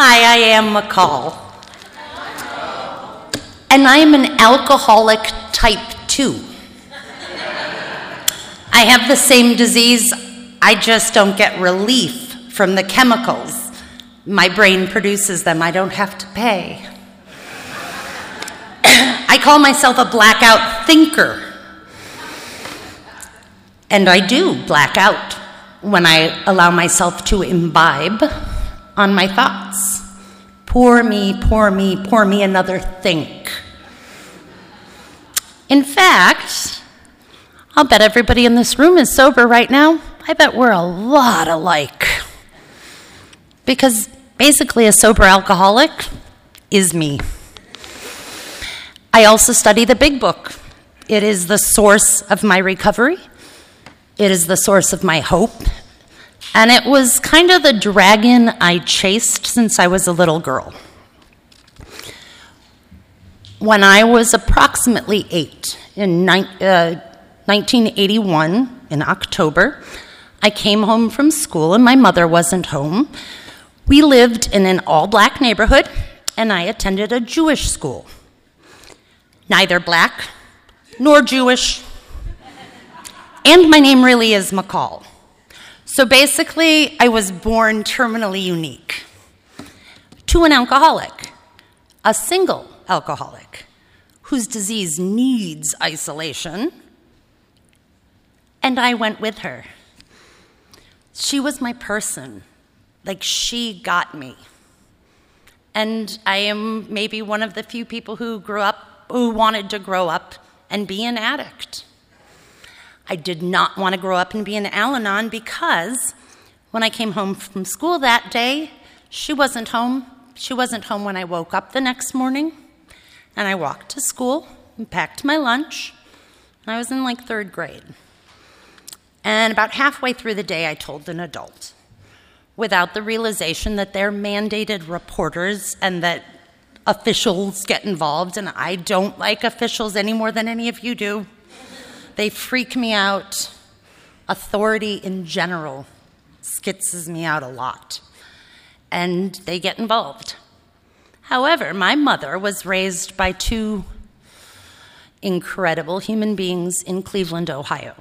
Hi, I am McCall. And I am an alcoholic type 2. I have the same disease, I just don't get relief from the chemicals. My brain produces them, I don't have to pay. I call myself a blackout thinker. And I do black out when I allow myself to imbibe on my thoughts. Pour me, pour me, pour me another think. In fact, I'll bet everybody in this room is sober right now. I bet we're a lot alike. Because basically, a sober alcoholic is me. I also study the big book. It is the source of my recovery, it is the source of my hope, and it was kind of the dragon I chased since I was a little girl. When I was approximately eight, in ni- uh, 1981, in October, I came home from school and my mother wasn't home. We lived in an all black neighborhood and I attended a Jewish school. Neither black nor Jewish. And my name really is McCall. So basically, I was born terminally unique to an alcoholic, a single alcoholic, whose disease needs isolation. And I went with her. She was my person, like she got me. And I am maybe one of the few people who grew up, who wanted to grow up and be an addict. I did not want to grow up and be an Al Anon because when I came home from school that day, she wasn't home. She wasn't home when I woke up the next morning. And I walked to school and packed my lunch. I was in like third grade. And about halfway through the day, I told an adult without the realization that they're mandated reporters and that officials get involved. And I don't like officials any more than any of you do. They freak me out. Authority in general skitzes me out a lot. And they get involved. However, my mother was raised by two incredible human beings in Cleveland, Ohio.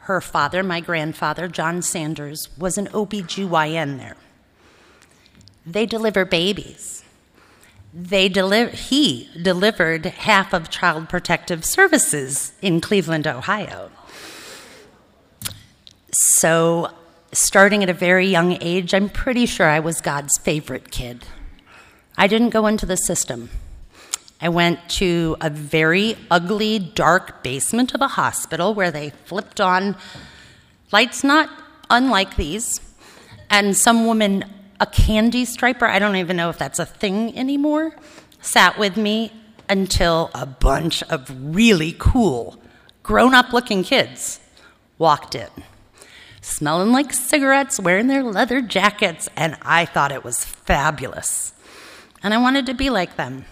Her father, my grandfather, John Sanders, was an OBGYN there. They deliver babies. They deli- he delivered half of Child Protective Services in Cleveland, Ohio. So, starting at a very young age, I'm pretty sure I was God's favorite kid. I didn't go into the system. I went to a very ugly, dark basement of a hospital where they flipped on lights not unlike these, and some woman a candy striper, I don't even know if that's a thing anymore, sat with me until a bunch of really cool, grown up looking kids walked in, smelling like cigarettes, wearing their leather jackets, and I thought it was fabulous. And I wanted to be like them.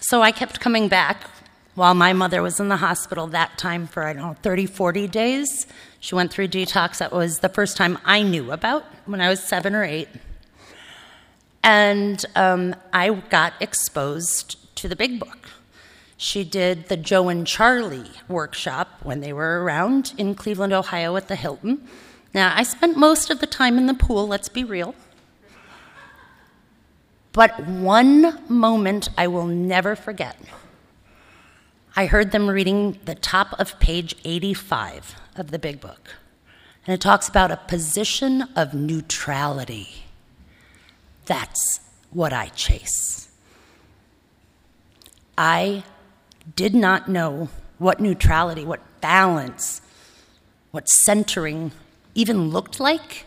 So I kept coming back while my mother was in the hospital that time for, I don't know, 30, 40 days. She went through detox. That was the first time I knew about when I was seven or eight. And um, I got exposed to the big book. She did the Joe and Charlie workshop when they were around in Cleveland, Ohio at the Hilton. Now, I spent most of the time in the pool, let's be real. But one moment I will never forget. I heard them reading the top of page 85 of the big book. And it talks about a position of neutrality. That's what I chase. I did not know what neutrality, what balance, what centering even looked like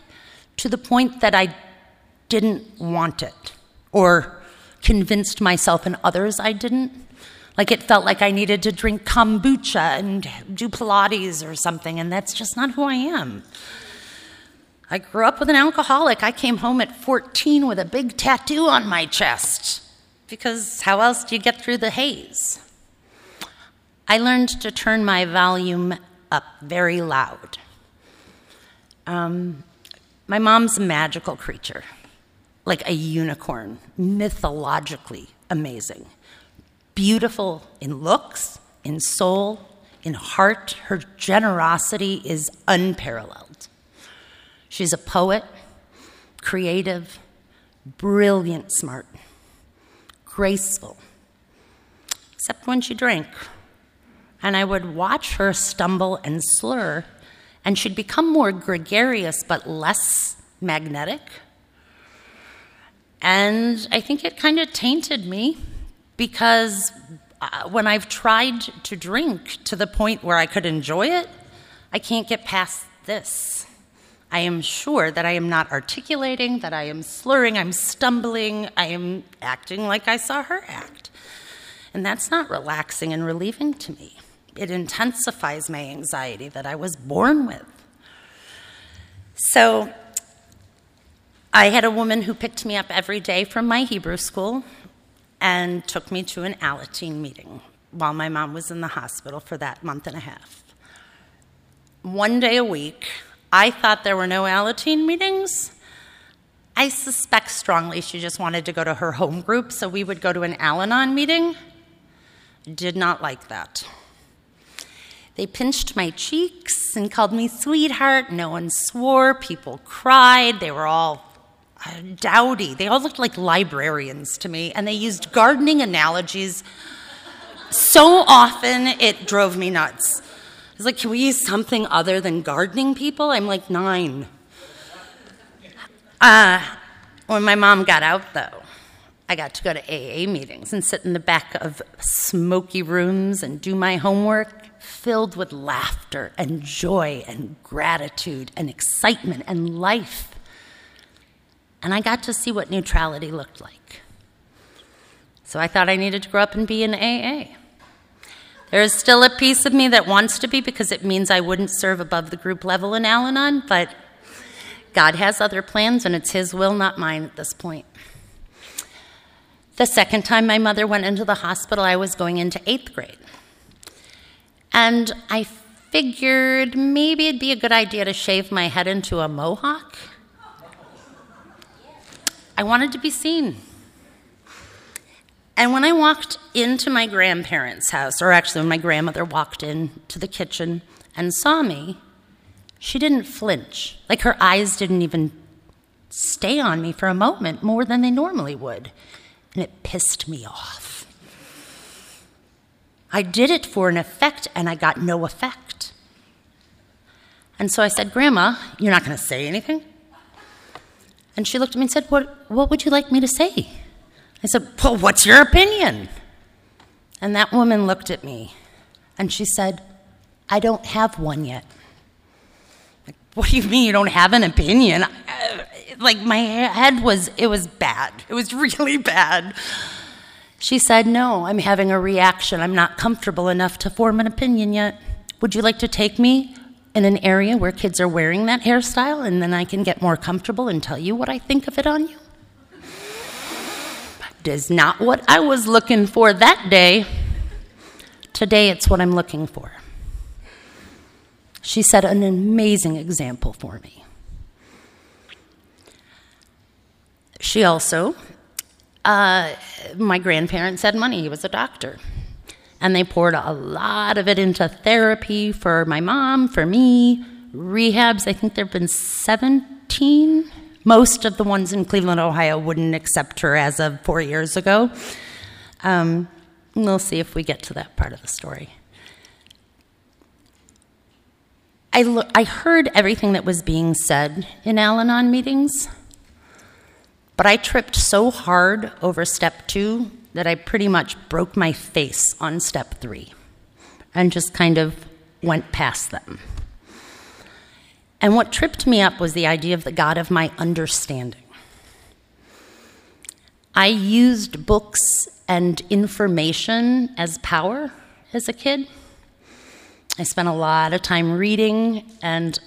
to the point that I didn't want it or convinced myself and others I didn't. Like it felt like I needed to drink kombucha and do Pilates or something, and that's just not who I am. I grew up with an alcoholic. I came home at 14 with a big tattoo on my chest because how else do you get through the haze? I learned to turn my volume up very loud. Um, my mom's a magical creature. like a unicorn, mythologically amazing. Beautiful in looks, in soul, in heart. Her generosity is unparalleled. She's a poet, creative, brilliant, smart, graceful, except when she drank. And I would watch her stumble and slur, and she'd become more gregarious but less magnetic. And I think it kind of tainted me because uh, when I've tried to drink to the point where I could enjoy it, I can't get past this. I am sure that I am not articulating, that I am slurring, I'm stumbling, I am acting like I saw her act. And that's not relaxing and relieving to me. It intensifies my anxiety that I was born with. So I had a woman who picked me up every day from my Hebrew school and took me to an Alateen meeting while my mom was in the hospital for that month and a half. One day a week, I thought there were no Alateen meetings. I suspect strongly she just wanted to go to her home group, so we would go to an Al Anon meeting. Did not like that. They pinched my cheeks and called me sweetheart. No one swore. People cried. They were all dowdy. They all looked like librarians to me, and they used gardening analogies so often it drove me nuts. I was like, can we use something other than gardening people? I'm like nine. Uh, when my mom got out, though, I got to go to AA meetings and sit in the back of smoky rooms and do my homework filled with laughter and joy and gratitude and excitement and life and I got to see what neutrality looked like. So I thought I needed to grow up and be an AA. There is still a piece of me that wants to be because it means I wouldn't serve above the group level in Al Anon, but God has other plans and it's His will, not mine at this point. The second time my mother went into the hospital, I was going into eighth grade. And I figured maybe it'd be a good idea to shave my head into a mohawk I wanted to be seen. And when I walked into my grandparents' house, or actually when my grandmother walked into the kitchen and saw me, she didn't flinch. Like her eyes didn't even stay on me for a moment more than they normally would. And it pissed me off. I did it for an effect and I got no effect. And so I said, Grandma, you're not going to say anything? And she looked at me and said, What, what would you like me to say? I said, Well, what's your opinion? And that woman looked at me and she said, I don't have one yet. Like, what do you mean you don't have an opinion? Uh, like, my head was, it was bad. It was really bad. She said, No, I'm having a reaction. I'm not comfortable enough to form an opinion yet. Would you like to take me in an area where kids are wearing that hairstyle, and then I can get more comfortable and tell you what I think of it on you? It is not what I was looking for that day. Today, it's what I'm looking for. She set an amazing example for me. She also, uh, my grandparents had money. He was a doctor and they poured a lot of it into therapy for my mom, for me, rehabs. I think there have been 17. Most of the ones in Cleveland, Ohio wouldn't accept her as of four years ago. Um, we'll see if we get to that part of the story. I, lo- I heard everything that was being said in Al Anon meetings, but I tripped so hard over step two that I pretty much broke my face on step three and just kind of went past them. And what tripped me up was the idea of the God of my understanding. I used books and information as power as a kid. I spent a lot of time reading, and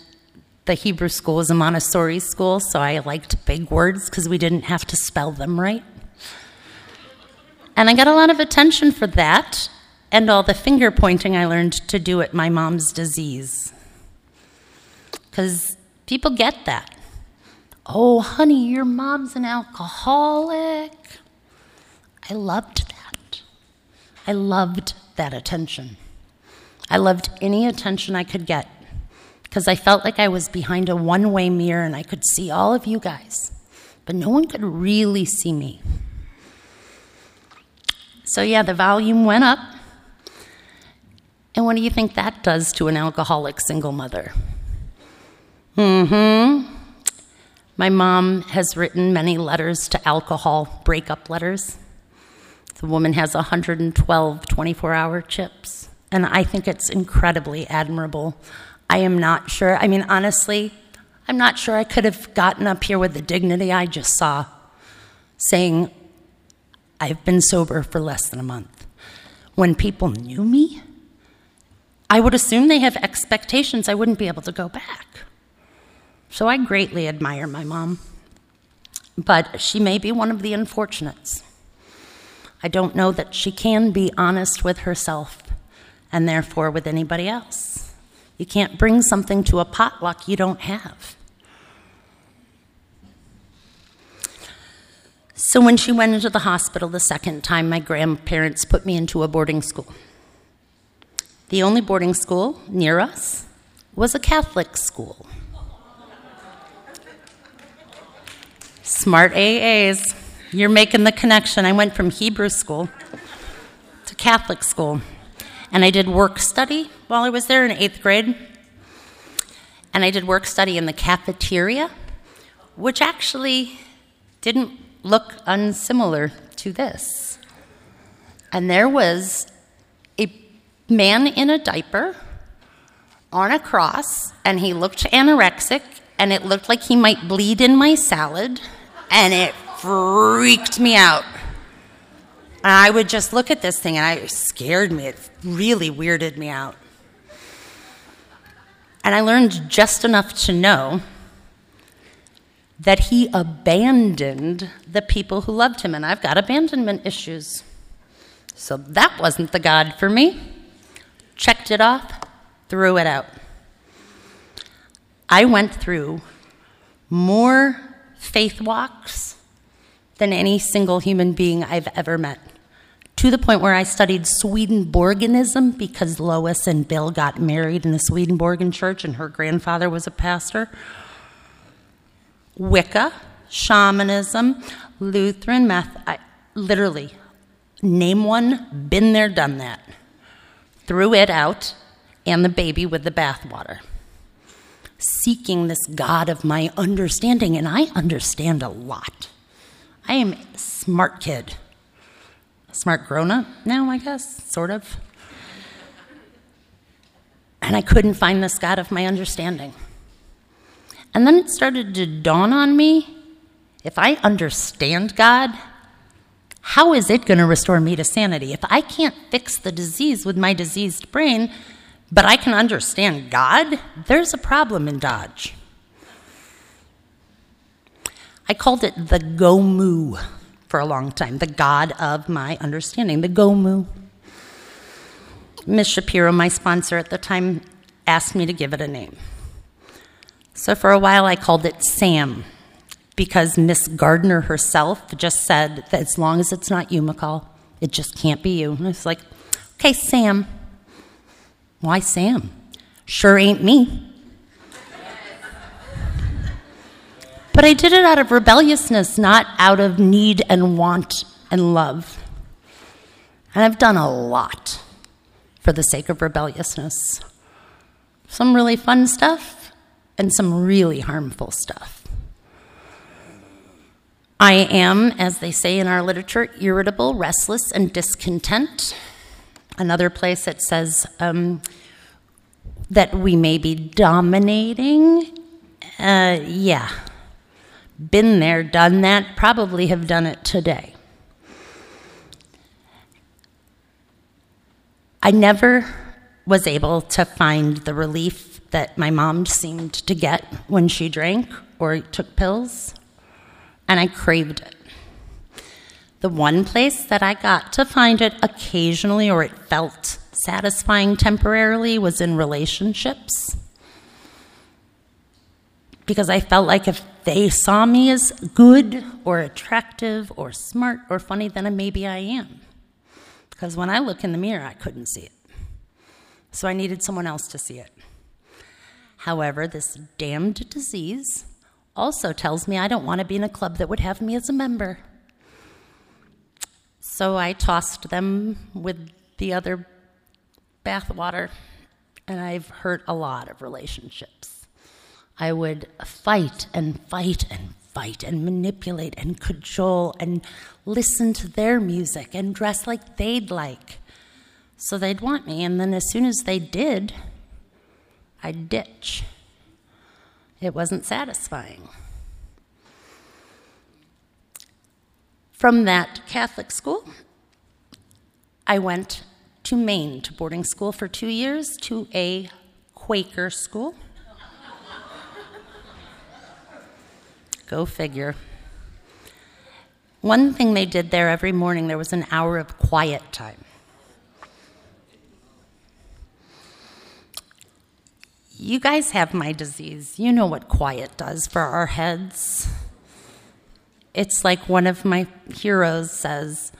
the Hebrew school was a Montessori school, so I liked big words because we didn't have to spell them right. And I got a lot of attention for that and all the finger pointing I learned to do at my mom's disease. Because people get that. Oh, honey, your mom's an alcoholic. I loved that. I loved that attention. I loved any attention I could get because I felt like I was behind a one way mirror and I could see all of you guys, but no one could really see me. So, yeah, the volume went up. And what do you think that does to an alcoholic single mother? Mm hmm. My mom has written many letters to alcohol breakup letters. The woman has 112 24 hour chips, and I think it's incredibly admirable. I am not sure, I mean, honestly, I'm not sure I could have gotten up here with the dignity I just saw saying, I've been sober for less than a month. When people knew me, I would assume they have expectations I wouldn't be able to go back. So I greatly admire my mom. But she may be one of the unfortunates. I don't know that she can be honest with herself and therefore with anybody else. You can't bring something to a potluck you don't have. So when she went into the hospital the second time, my grandparents put me into a boarding school. The only boarding school near us was a Catholic school. Smart AAs. You're making the connection. I went from Hebrew school to Catholic school. And I did work study while I was there in eighth grade. And I did work study in the cafeteria, which actually didn't look unsimilar to this. And there was a man in a diaper on a cross, and he looked anorexic, and it looked like he might bleed in my salad, and it freaked me out. And I would just look at this thing, and it scared me. It really weirded me out. And I learned just enough to know that he abandoned the people who loved him. And I've got abandonment issues. So that wasn't the God for me. Checked it off, threw it out. I went through more faith walks than any single human being I've ever met. To the point where I studied Swedenborgianism because Lois and Bill got married in the Swedenborgian church and her grandfather was a pastor. Wicca, shamanism, Lutheran, math. I, literally, name one, been there, done that. Threw it out, and the baby with the bathwater. Seeking this God of my understanding, and I understand a lot. I am a smart kid. Smart grown up now, I guess, sort of. And I couldn't find this God of my understanding. And then it started to dawn on me if I understand God, how is it going to restore me to sanity? If I can't fix the disease with my diseased brain, but I can understand God, there's a problem in Dodge. I called it the Gomu for a long time, the God of my understanding, the Gomu. Miss Shapiro, my sponsor at the time, asked me to give it a name. So for a while, I called it Sam because Miss Gardner herself just said that as long as it's not you, McCall, it just can't be you. And I was like, okay, Sam. Why Sam? Sure ain't me. but I did it out of rebelliousness, not out of need and want and love. And I've done a lot for the sake of rebelliousness. Some really fun stuff, and some really harmful stuff. I am, as they say in our literature, irritable, restless, and discontent. Another place it says um, that we may be dominating. Uh, yeah. Been there, done that, probably have done it today. I never was able to find the relief that my mom seemed to get when she drank or took pills, and I craved it. The one place that I got to find it occasionally or it felt satisfying temporarily was in relationships. because I felt like if they saw me as good or attractive or smart or funny, then maybe I am. Because when I look in the mirror, I couldn't see it. So I needed someone else to see it. However, this damned disease also tells me I don't want to be in a club that would have me as a member. So I tossed them with the other bathwater, and I've hurt a lot of relationships. I would fight and fight and fight and manipulate and cajole and listen to their music and dress like they'd like. So they'd want me, and then as soon as they did, I'd ditch. It wasn't satisfying. From that Catholic school, I went to Maine to boarding school for two years to a Quaker school. Go figure. One thing they did there every morning, there was an hour of quiet time. You guys have my disease. You know what quiet does for our heads. It's like one of my heroes says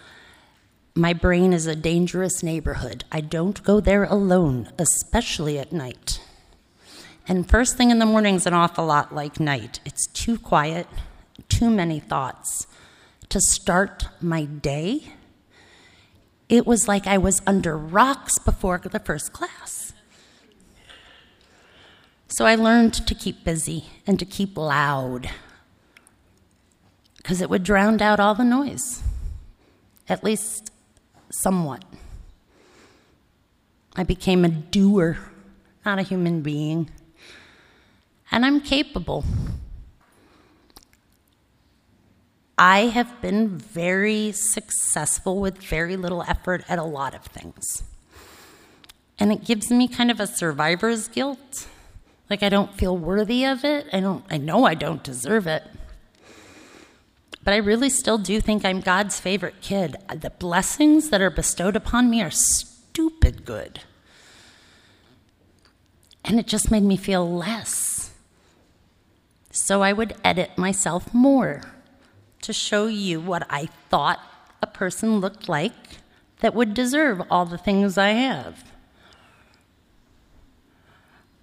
My brain is a dangerous neighborhood. I don't go there alone, especially at night. And first thing in the morning is an awful lot like night. It's too quiet, too many thoughts. To start my day, it was like I was under rocks before the first class. So I learned to keep busy and to keep loud because it would drown out all the noise, at least somewhat. I became a doer, not a human being and I'm capable. I have been very successful with very little effort at a lot of things. And it gives me kind of a survivor's guilt. Like I don't feel worthy of it. I don't I know I don't deserve it. But I really still do think I'm God's favorite kid. The blessings that are bestowed upon me are stupid good. And it just made me feel less so I would edit myself more to show you what I thought a person looked like that would deserve all the things I have.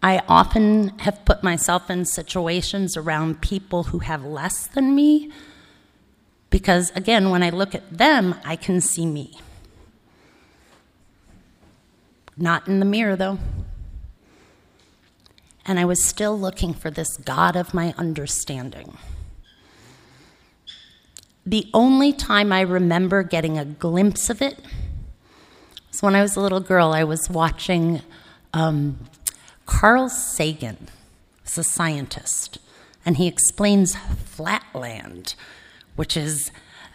I often have put myself in situations around people who have less than me because, again, when I look at them, I can see me. Not in the mirror, though and I was still looking for this God of my understanding. The only time I remember getting a glimpse of it was when I was a little girl. I was watching um, Carl Sagan, is a scientist, and he explains flatland, which is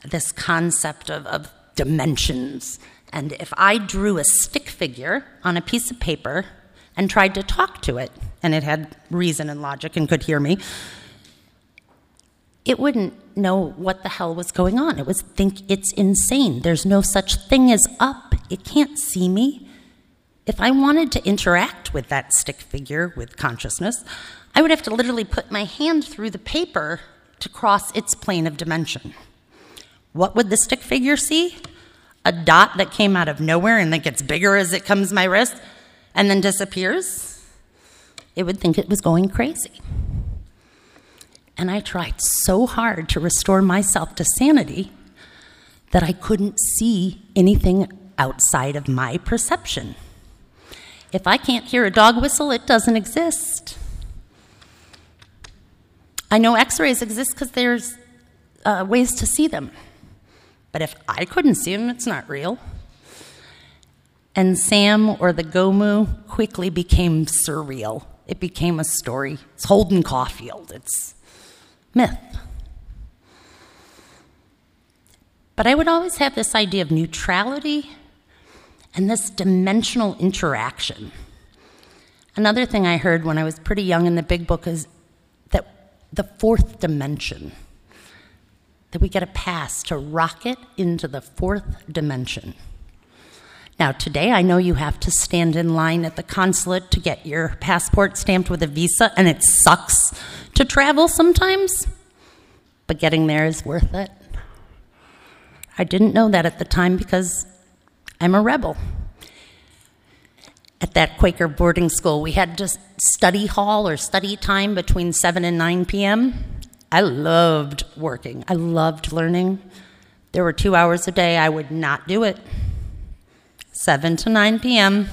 this concept of, of dimensions. And if I drew a stick figure on a piece of paper and tried to talk to it, and it had reason and logic and could hear me, it wouldn't know what the hell was going on. It would think it's insane. There's no such thing as up. It can't see me. If I wanted to interact with that stick figure with consciousness, I would have to literally put my hand through the paper to cross its plane of dimension. What would the stick figure see? A dot that came out of nowhere and that gets bigger as it comes my wrist and then disappears? it would think it was going crazy. And I tried so hard to restore myself to sanity that I couldn't see anything outside of my perception. If I can't hear a dog whistle, it doesn't exist. I know x rays exist because there's uh, ways to see them. But if I couldn't see them, it's not real. And Sam or the Gomu quickly became surreal it became a story. It's Holden Caulfield, it's myth. But I would always have this idea of neutrality and this dimensional interaction. Another thing I heard when I was pretty young in the big book is that the fourth dimension, that we get a pass to rocket into the fourth dimension. Now, today I know you have to stand in line at the consulate to get your passport stamped with a visa, and it sucks to travel sometimes, but getting there is worth it. I didn't know that at the time because I'm a rebel. At that Quaker boarding school, we had just study hall or study time between 7 and 9 p.m. I loved working, I loved learning. There were two hours a day, I would not do it. 7 to 9 p.m.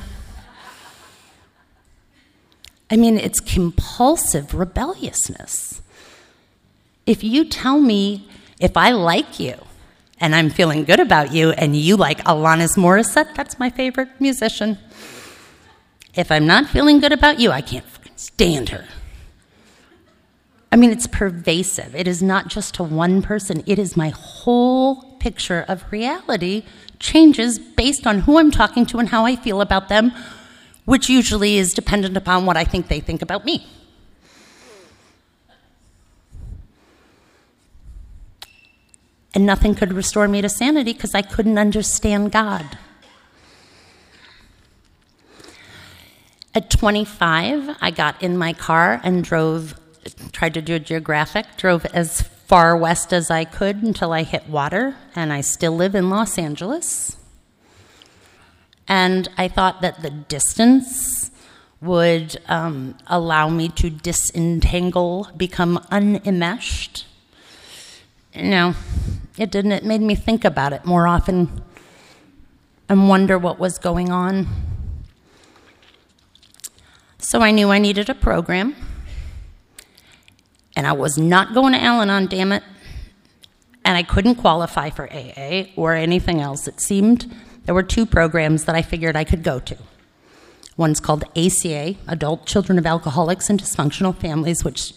I mean, it's compulsive rebelliousness. If you tell me if I like you and I'm feeling good about you and you like Alanis Morissette, that's my favorite musician. If I'm not feeling good about you, I can't stand her. I mean, it's pervasive. It is not just to one person, it is my whole picture of reality changes based on who I'm talking to and how I feel about them, which usually is dependent upon what I think they think about me. And nothing could restore me to sanity because I couldn't understand God. At 25, I got in my car and drove, tried to do a geographic, drove as far west as I could until I hit water, and I still live in Los Angeles. And I thought that the distance would um, allow me to disentangle, become unenmeshed. No, it didn't. It made me think about it more often and wonder what was going on. So I knew I needed a program. And I was not going to Al Anon, damn it. And I couldn't qualify for AA or anything else. It seemed there were two programs that I figured I could go to. One's called ACA, Adult Children of Alcoholics and Dysfunctional Families, which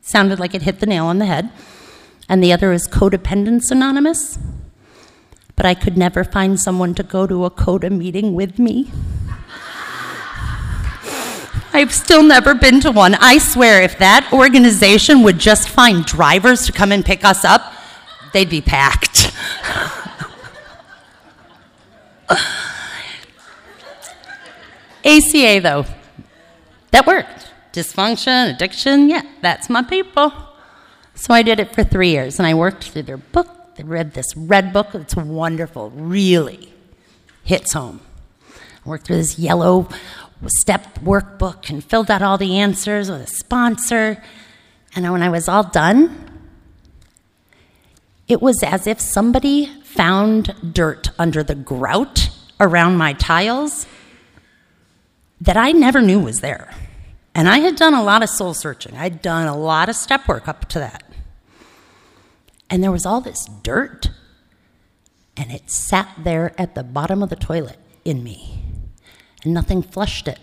sounded like it hit the nail on the head. And the other is Codependence Anonymous. But I could never find someone to go to a CODA meeting with me. I've still never been to one. I swear, if that organization would just find drivers to come and pick us up, they'd be packed. ACA, though, that worked. Dysfunction, addiction, yeah, that's my people. So I did it for three years, and I worked through their book. They read this red book. It's wonderful, really hits home. I worked through this yellow step workbook and filled out all the answers with a sponsor. And when I was all done, it was as if somebody found dirt under the grout around my tiles that I never knew was there. And I had done a lot of soul searching, I'd done a lot of step work up to that. And there was all this dirt, and it sat there at the bottom of the toilet in me and nothing flushed it.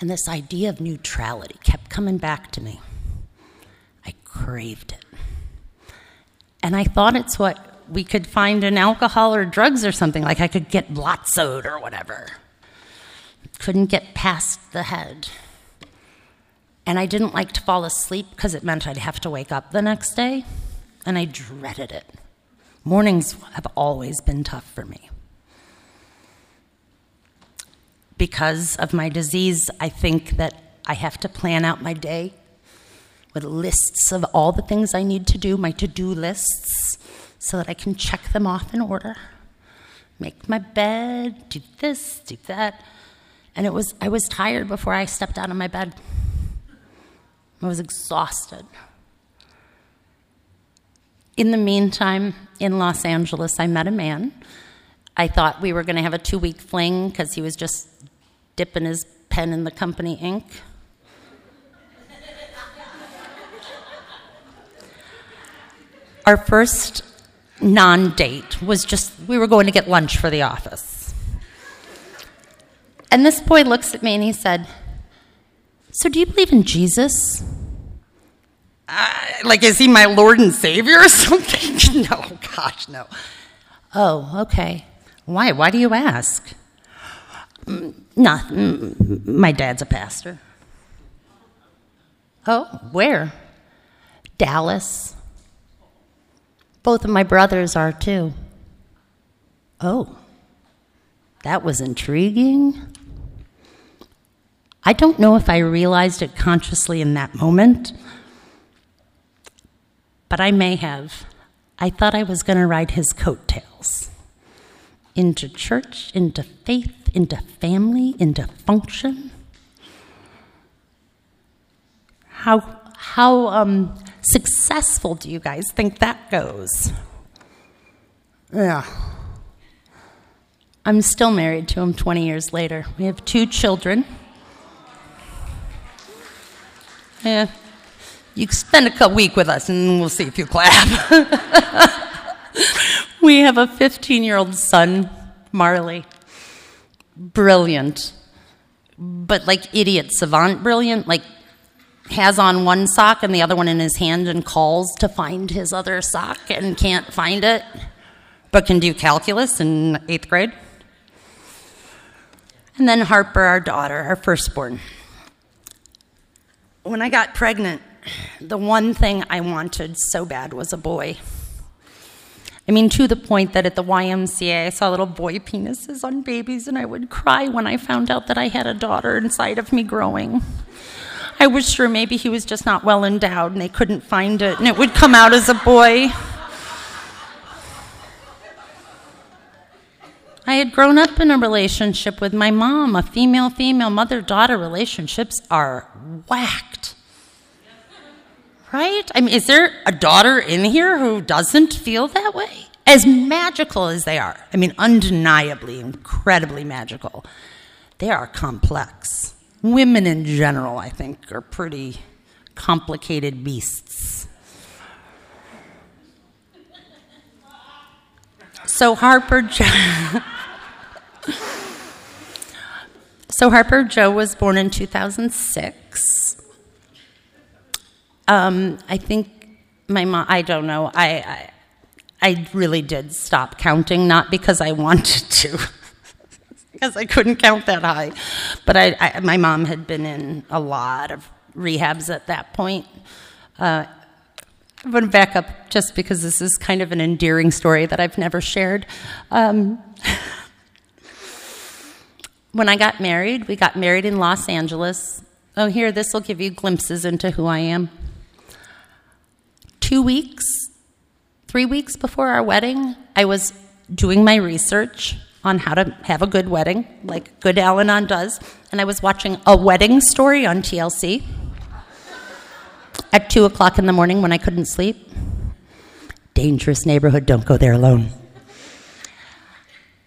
And this idea of neutrality kept coming back to me. I craved it. And I thought it's what we could find in alcohol or drugs or something, like I could get Lotsoed or whatever. Couldn't get past the head. And I didn't like to fall asleep because it meant I'd have to wake up the next day, and I dreaded it. Mornings have always been tough for me because of my disease, I think that I have to plan out my day with lists of all the things I need to do, my to do lists, so that I can check them off in order. Make my bed, do this, do that. And it was, I was tired before I stepped out of my bed. I was exhausted. In the meantime, in Los Angeles, I met a man I thought we were going to have a two week fling because he was just dipping his pen in the company ink. Our first non date was just, we were going to get lunch for the office. And this boy looks at me and he said, So do you believe in Jesus? Uh, like, is he my Lord and Savior or something? no, gosh, no. Oh, okay. Why? Why do you ask? Mm, no, mm, my dad's a pastor. Oh, where? Dallas. Both of my brothers are too. Oh, that was intriguing. I don't know if I realized it consciously in that moment, but I may have. I thought I was going to ride his coattails into church, into faith, into family, into function. How, how um, successful do you guys think that goes? Yeah. I'm still married to him 20 years later. We have two children. Yeah. You spend a week with us and we'll see if you clap. we have a 15 year old son, Marley. Brilliant. But like idiot savant brilliant. Like has on one sock and the other one in his hand and calls to find his other sock and can't find it, but can do calculus in eighth grade. And then Harper, our daughter, our firstborn. When I got pregnant, the one thing I wanted so bad was a boy. I mean, to the point that at the YMCA, I saw little boy penises on babies, and I would cry when I found out that I had a daughter inside of me growing. I was sure maybe he was just not well endowed and they couldn't find it, and it would come out as a boy. I had grown up in a relationship with my mom, a female female mother daughter relationships are whacked. Right? I mean, is there a daughter in here who doesn't feel that way? As magical as they are, I mean, undeniably, incredibly magical, they are complex. Women in general, I think, are pretty complicated beasts. So Harper Joe. So Harper Joe was born in 2006. Um, I think my mom, I don't know, I, I, I really did stop counting, not because I wanted to, because I couldn't count that high, but I, I, my mom had been in a lot of rehabs at that point. Uh, I'm going to back up just because this is kind of an endearing story that I've never shared. Um, when I got married, we got married in Los Angeles. Oh, here, this will give you glimpses into who I am. Two weeks, three weeks before our wedding, I was doing my research on how to have a good wedding, like good Al Anon does, and I was watching a wedding story on TLC at 2 o'clock in the morning when I couldn't sleep. Dangerous neighborhood, don't go there alone.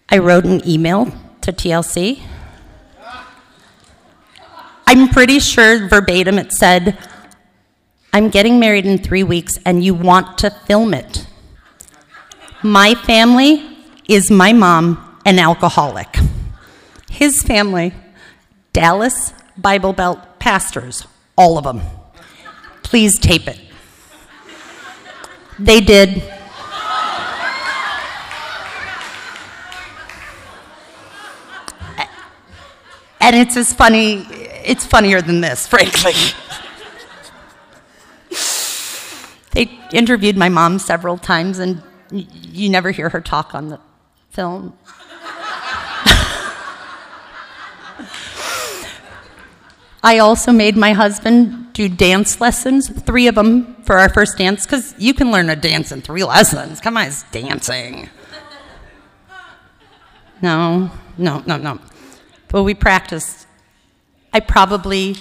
I wrote an email to TLC I'm pretty sure verbatim it said, I'm getting married in three weeks and you want to film it. My family is my mom, an alcoholic. His family, Dallas Bible Belt pastors, all of them. Please tape it. They did. And it's as funny it's funnier than this, frankly. they interviewed my mom several times, and you never hear her talk on the film. I also made my husband do dance lessons, three of them for our first dance, because you can learn a dance in three lessons. Come on, it's dancing. No, no, no, no. But we practiced I probably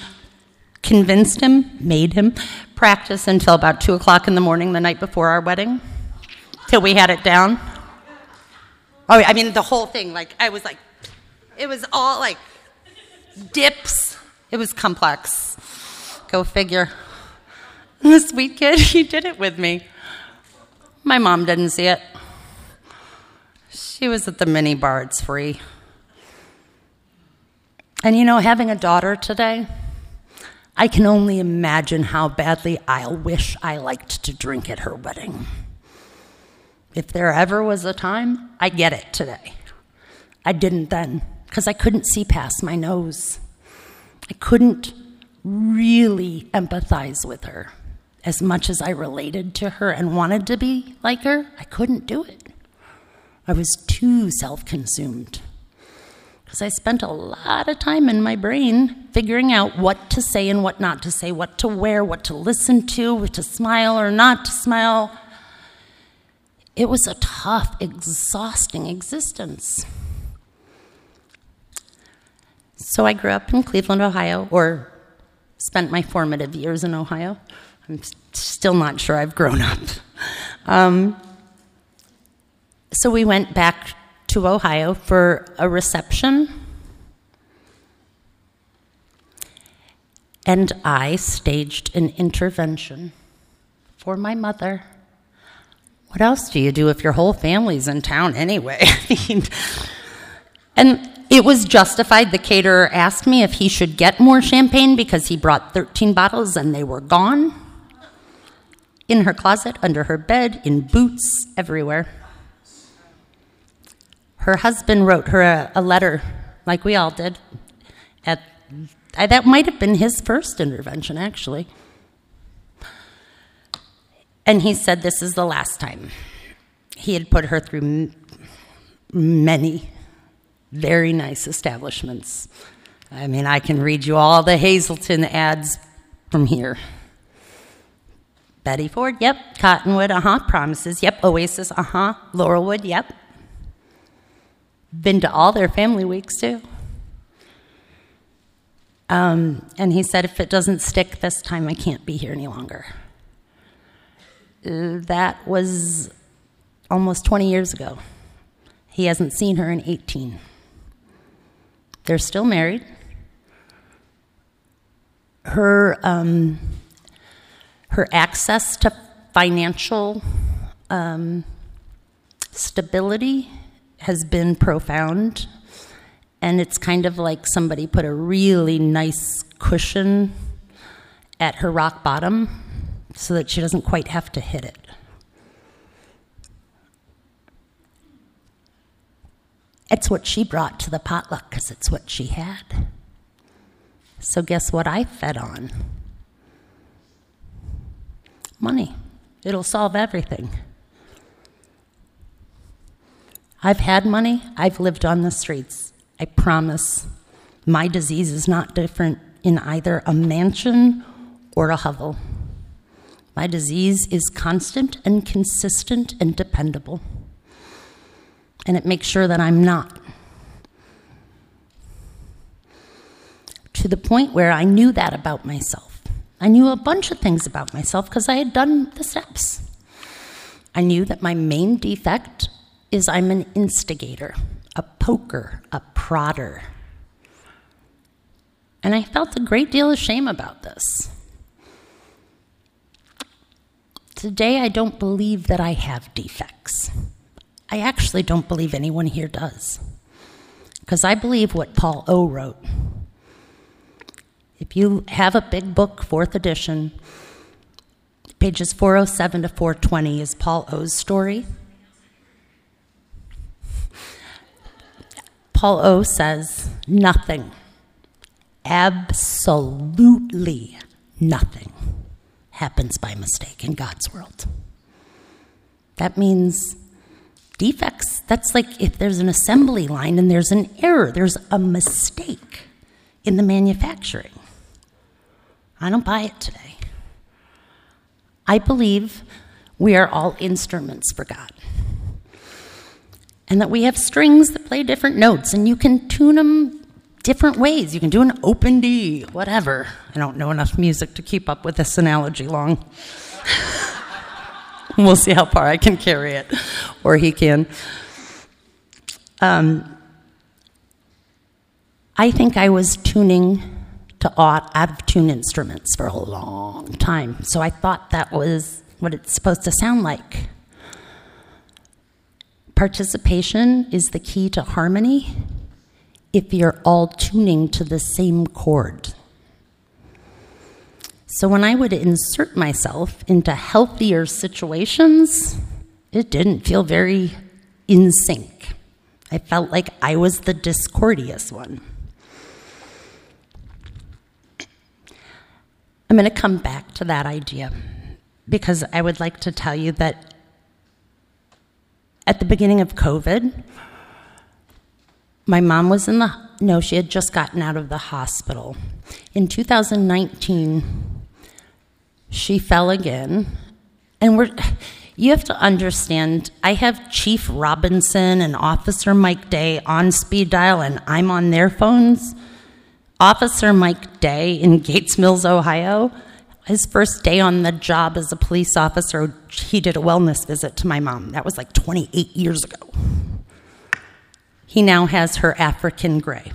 convinced him, made him practice until about 2 o'clock in the morning the night before our wedding, till we had it down. Oh, I mean, the whole thing, like, I was like, it was all like dips. It was complex. Go figure. And the sweet kid, he did it with me. My mom didn't see it. She was at the mini bar, it's free. And you know, having a daughter today, I can only imagine how badly I'll wish I liked to drink at her wedding. If there ever was a time, I get it today. I didn't then, because I couldn't see past my nose. I couldn't really empathize with her as much as I related to her and wanted to be like her. I couldn't do it. I was too self consumed. because I spent a lot of time in my brain figuring out what to say and what not to say, what to wear, what to listen to, to smile or not to smile. It was a tough, exhausting existence. So I grew up in Cleveland, Ohio, or spent my formative years in Ohio. I'm still not sure I've grown up. Um, so we went back to Ohio for a reception. And I staged an intervention for my mother. What else do you do if your whole family's in town anyway? I mean, and it was justified. The caterer asked me if he should get more champagne because he brought 13 bottles and they were gone. In her closet, under her bed, in boots, everywhere. Her husband wrote her a, a letter, like we all did. At, that might have been his first intervention, actually. And he said this is the last time. He had put her through m- many very nice establishments. I mean, I can read you all the Hazelden ads from here. Betty Ford, yep. Cottonwood, uh huh. Promises, yep. Oasis, uh huh. Laurelwood, yep. Been to all their family weeks too. Um, and he said, if it doesn't stick this time, I can't be here any longer. Uh, that was almost 20 years ago. He hasn't seen her in 18. They're still married. Her, um, her access to financial um, stability has been profound. And it's kind of like somebody put a really nice cushion at her rock bottom so that she doesn't quite have to hit it. It's what she brought to the potluck because it's what she had. So, guess what I fed on? Money. It'll solve everything. I've had money, I've lived on the streets. I promise my disease is not different in either a mansion or a hovel. My disease is constant and consistent and dependable and it makes sure that I'm not. To the point where I knew that about myself. I knew a bunch of things about myself because I had done the steps. I knew that my main defect is I'm an instigator, a poker, a prodder. And I felt a great deal of shame about this. Today, I don't believe that I have defects. I actually don't believe anyone here does. Because I believe what Paul O wrote. If you have a big book, fourth edition, pages 407 to 420 is Paul O's story. Paul O says, nothing, absolutely nothing happens by mistake in God's world. That means defects. That's like if there's an assembly line and there's an error, there's a mistake in the manufacturing. I don't buy it today. I believe we are all instruments for God. And that we have strings that play different notes, and you can tune them different ways. You can do an open D, whatever. I don't know enough music to keep up with this analogy long. we'll see how far I can carry it, or he can. Um, I think I was tuning to out of tune instruments for a long time, so I thought that was what it's supposed to sound like. Participation is the key to harmony if you're all tuning to the same chord. So when I would insert myself into healthier situations, it didn't feel very in sync. I felt like I was the discordious one. I'm going to come back to that idea because I would like to tell you that at the beginning of COVID, My mom was in the, no, she had just gotten out of the hospital. In 2019, she fell again. And we're, you have to understand, I have Chief Robinson and Officer Mike Day on speed dial, and I'm on their phones. Officer Mike Day in Gates Mills, Ohio, his first day on the job as a police officer, he did a wellness visit to my mom. That was like 28 years ago. He now has her African gray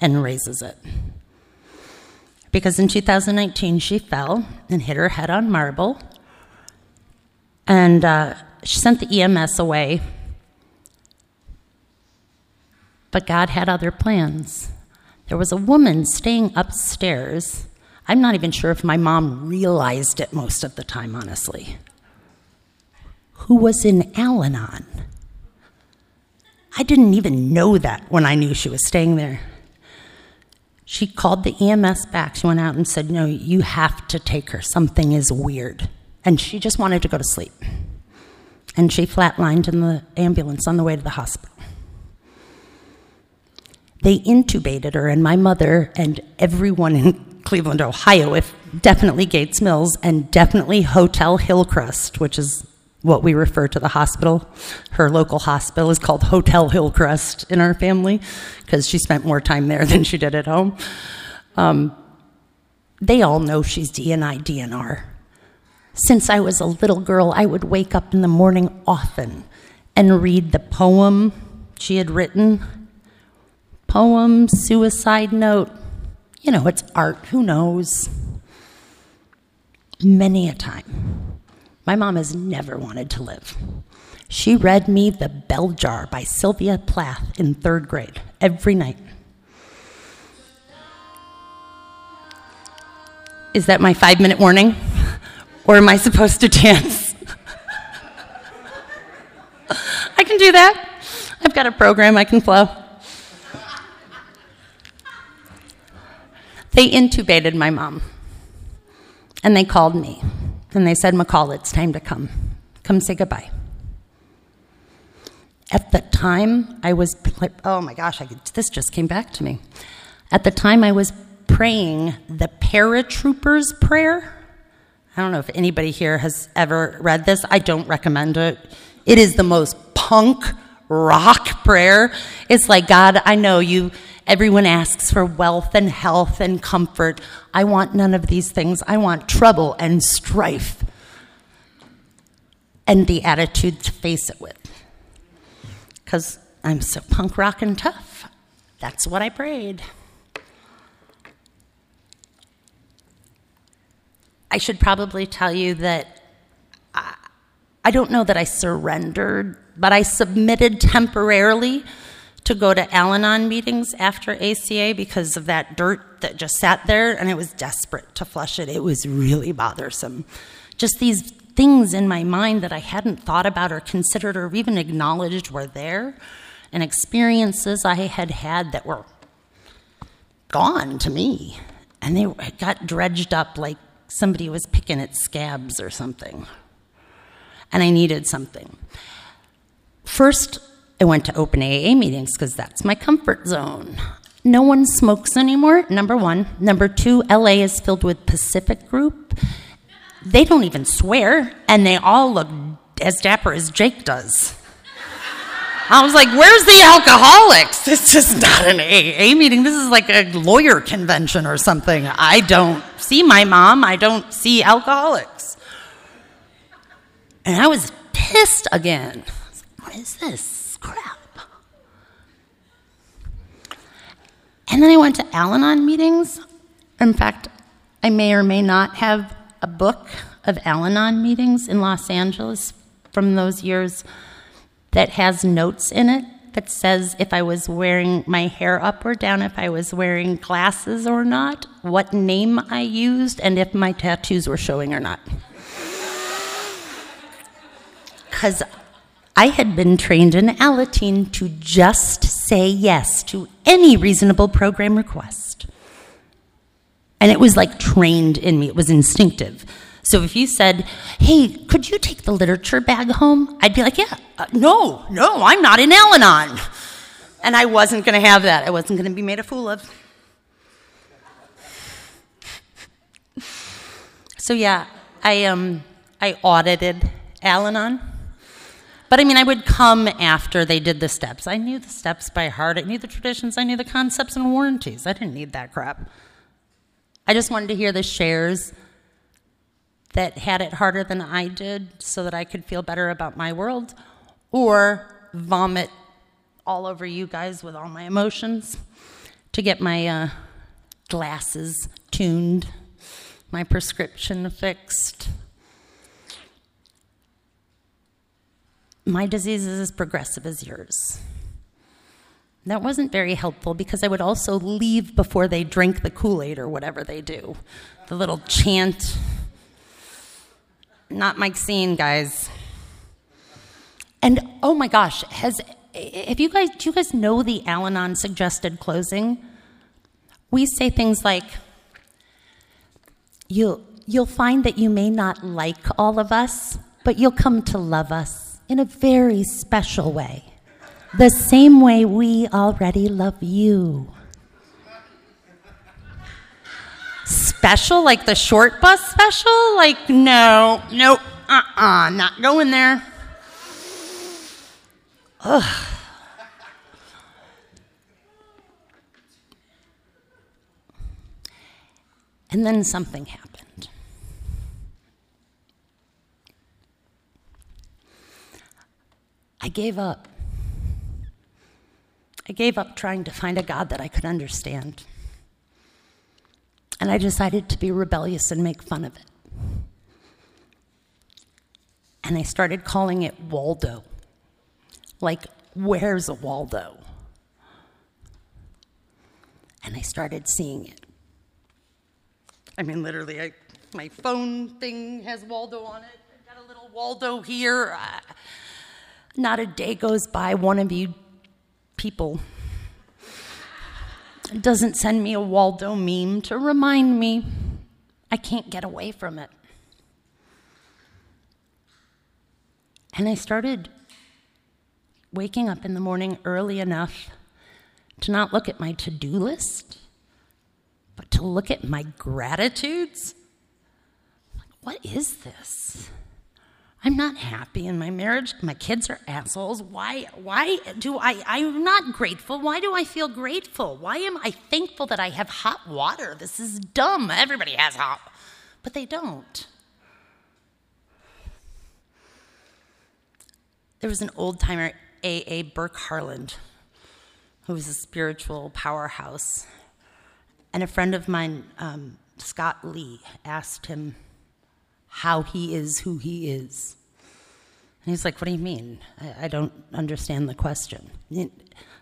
and raises it. Because in 2019, she fell and hit her head on marble. And uh, she sent the EMS away. But God had other plans. There was a woman staying upstairs I'm not even sure if my mom realized it most of the time, honestly. Who was in Al Anon? I didn't even know that when I knew she was staying there. She called the EMS back. She went out and said, No, you have to take her. Something is weird. And she just wanted to go to sleep. And she flatlined in the ambulance on the way to the hospital. They intubated her, and my mother and everyone in Cleveland, Ohio, if definitely Gates Mills and definitely Hotel Hillcrest, which is what we refer to the hospital. Her local hospital is called Hotel Hillcrest in our family because she spent more time there than she did at home. Um, they all know she's DNI DNR. Since I was a little girl, I would wake up in the morning often and read the poem she had written. Poem, suicide note, you know, it's art, who knows? Many a time. My mom has never wanted to live. She read me The Bell Jar by Sylvia Plath in third grade every night. Is that my five minute warning? Or am I supposed to dance? I can do that. I've got a program I can flow. They intubated my mom. And they called me. And they said, McCall, it's time to come. Come say goodbye. At the time, I was, like oh my gosh, I, this just came back to me. At the time, I was praying the paratroopers prayer. I don't know if anybody here has ever read this. I don't recommend it. It is the most punk rock prayer. It's like, God, I know you Everyone asks for wealth and health and comfort. I want none of these things. I want trouble and strife and the attitude to face it with. Because I'm so punk rock and tough. That's what I prayed. I should probably tell you that I, I don't know that I surrendered, but I submitted temporarily to go to Al Anon meetings after ACA because of that dirt that just sat there, and I was desperate to flush it. It was really bothersome. Just these things in my mind that I hadn't thought about or considered or even acknowledged were there, and experiences I had had that were gone to me. And they got dredged up like somebody was picking at scabs or something. And I needed something. First, I went to open AA meetings because that's my comfort zone. No one smokes anymore, number one. Number two, LA is filled with Pacific Group. They don't even swear, and they all look as dapper as Jake does. I was like, where's the alcoholics? This is not an AA meeting. This is like a lawyer convention or something. I don't see my mom. I don't see alcoholics. And I was pissed again. what is this? Crap. And then I went to Al Anon meetings. In fact, I may or may not have a book of Al Anon meetings in Los Angeles from those years that has notes in it that says if I was wearing my hair up or down, if I was wearing glasses or not, what name I used, and if my tattoos were showing or not. Because I had been trained in Alateen to just say yes to any reasonable program request. And it was like trained in me, it was instinctive. So if you said, hey, could you take the literature bag home? I'd be like, yeah, uh, no, no, I'm not in Al Anon. And I wasn't going to have that. I wasn't going to be made a fool of. So yeah, I um I audited Al-Anon. But I mean, I would come after they did the steps. I knew the steps by heart. I knew the traditions. I knew the concepts and warranties. I didn't need that crap. I just wanted to hear the shares that had it harder than I did so that I could feel better about my world or vomit all over you guys with all my emotions to get my uh, glasses tuned, my prescription fixed. My disease is as progressive as yours. That wasn't very helpful because I would also leave before they drink the Kool Aid or whatever they do. The little chant. Not my scene, guys. And oh my gosh, has if you guys do you guys know the Al-Anon suggested closing? We say things like you'll you'll find that you may not like all of us, but you'll come to love us in a very special way. The same way we already love you. Special like the short bus special? Like no, nope, uh-uh, not going there. Ugh. And then something happened. I gave up. I gave up trying to find a God that I could understand. And I decided to be rebellious and make fun of it. And I started calling it Waldo. Like, where's a Waldo? And I started seeing it. I mean, literally, I, my phone thing has Waldo on it. I've got a little Waldo here. Not a day goes by one of you people doesn't send me a Waldo meme to remind me I can't get away from it. And I started waking up in the morning early enough to not look at my to do list, but to look at my gratitudes. Like, what is this? I'm not happy in my marriage. My kids are assholes. Why, why do I, I'm not grateful. Why do I feel grateful? Why am I thankful that I have hot water? This is dumb. Everybody has hot, but they don't. There was an old timer, A.A. Burke Harland, who was a spiritual powerhouse. And a friend of mine, um, Scott Lee, asked him, how he is who he is. And he's like, What do you mean? I, I don't understand the question. And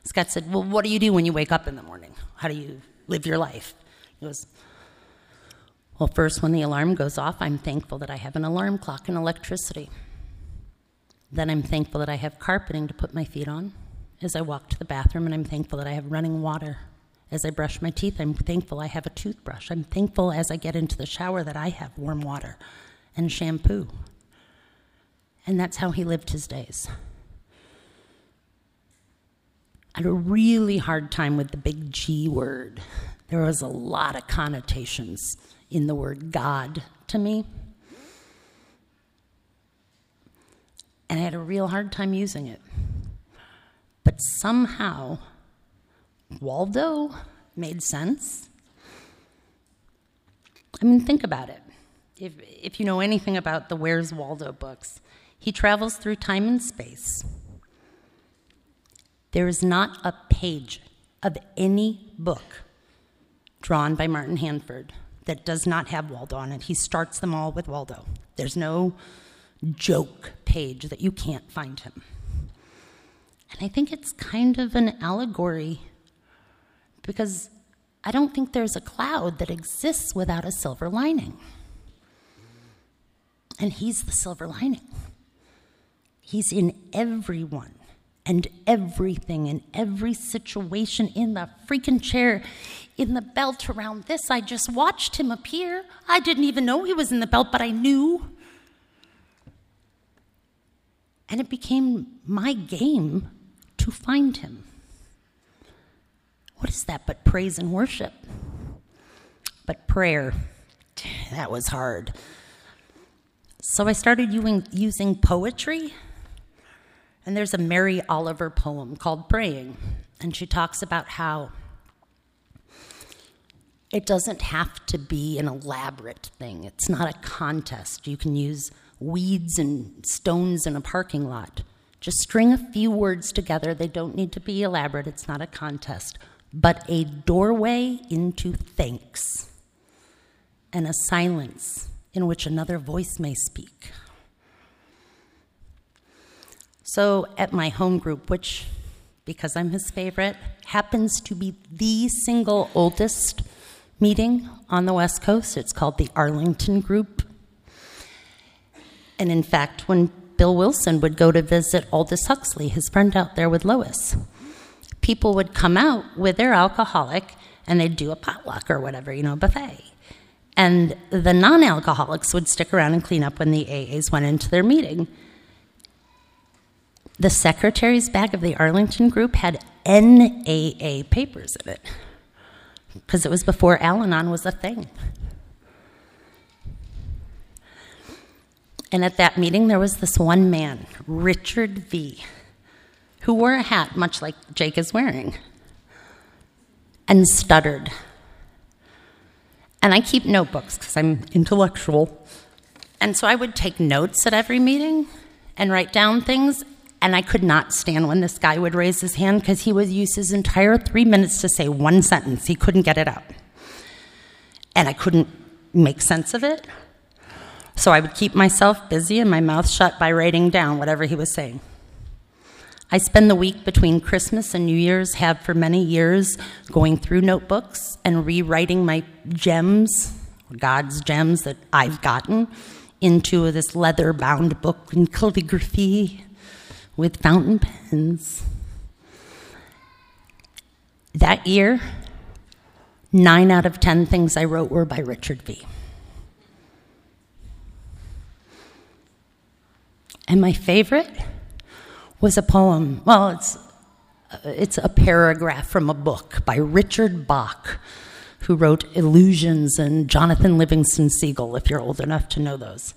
Scott said, Well, what do you do when you wake up in the morning? How do you live your life? He goes, Well, first, when the alarm goes off, I'm thankful that I have an alarm clock and electricity. Then I'm thankful that I have carpeting to put my feet on as I walk to the bathroom, and I'm thankful that I have running water. As I brush my teeth, I'm thankful I have a toothbrush. I'm thankful as I get into the shower that I have warm water and shampoo. And that's how he lived his days. I had a really hard time with the big G word. There was a lot of connotations in the word God to me. And I had a real hard time using it. But somehow, Waldo made sense. I mean, think about it if, if you know anything about the Where's Waldo books, he travels through time and space. There is not a page of any book drawn by Martin Handford that does not have Waldo on it. He starts them all with Waldo. There's no joke page that you can't find him. And I think it's kind of an allegory because I don't think there's a cloud that exists without a silver lining. And He's the silver lining. He's in everyone and everything, in every situation, in the freaking chair, in the belt around this. I just watched him appear. I didn't even know he was in the belt, but I knew. And it became my game to find him. What is that but praise and worship? But prayer, that was hard. So I started using, poetry. And there's a Mary Oliver poem called Praying. And she talks about how it doesn't have to be an elaborate thing, it's not a contest. You can use weeds and stones in a parking lot. Just string a few words together. They don't need to be elaborate, it's not a contest, but a doorway into thanks and a silence in which another voice may speak. So, at my home group, which, because I'm his favorite, happens to be the single oldest meeting on the West Coast, it's called the Arlington Group. And in fact, when Bill Wilson would go to visit Aldous Huxley, his friend out there with Lois, people would come out with their alcoholic and they'd do a potluck or whatever, you know, buffet. And the non alcoholics would stick around and clean up when the AAs went into their meeting. The secretary's bag of the Arlington group had NAA papers in it because it was before Al Anon was a thing. And at that meeting, there was this one man, Richard V., who wore a hat much like Jake is wearing and stuttered and I keep notebooks because I'm intellectual. And so I would take notes at every meeting and write down things. And I could not stand when this guy would raise his hand because he would use his entire three minutes to say one sentence. He couldn't get it out. And I couldn't make sense of it. So I would keep myself busy and my mouth shut by writing down whatever he was saying. I spend the week between Christmas and New Year's, have for many years, going through notebooks and rewriting my gems, God's gems that I've gotten, into this leather bound book in calligraphy with fountain pens. That year, nine out of ten things I wrote were by Richard V. And my favorite? Was a poem. Well, it's, it's a paragraph from a book by Richard Bach, who wrote Illusions and Jonathan Livingston Seagull, if you're old enough to know those.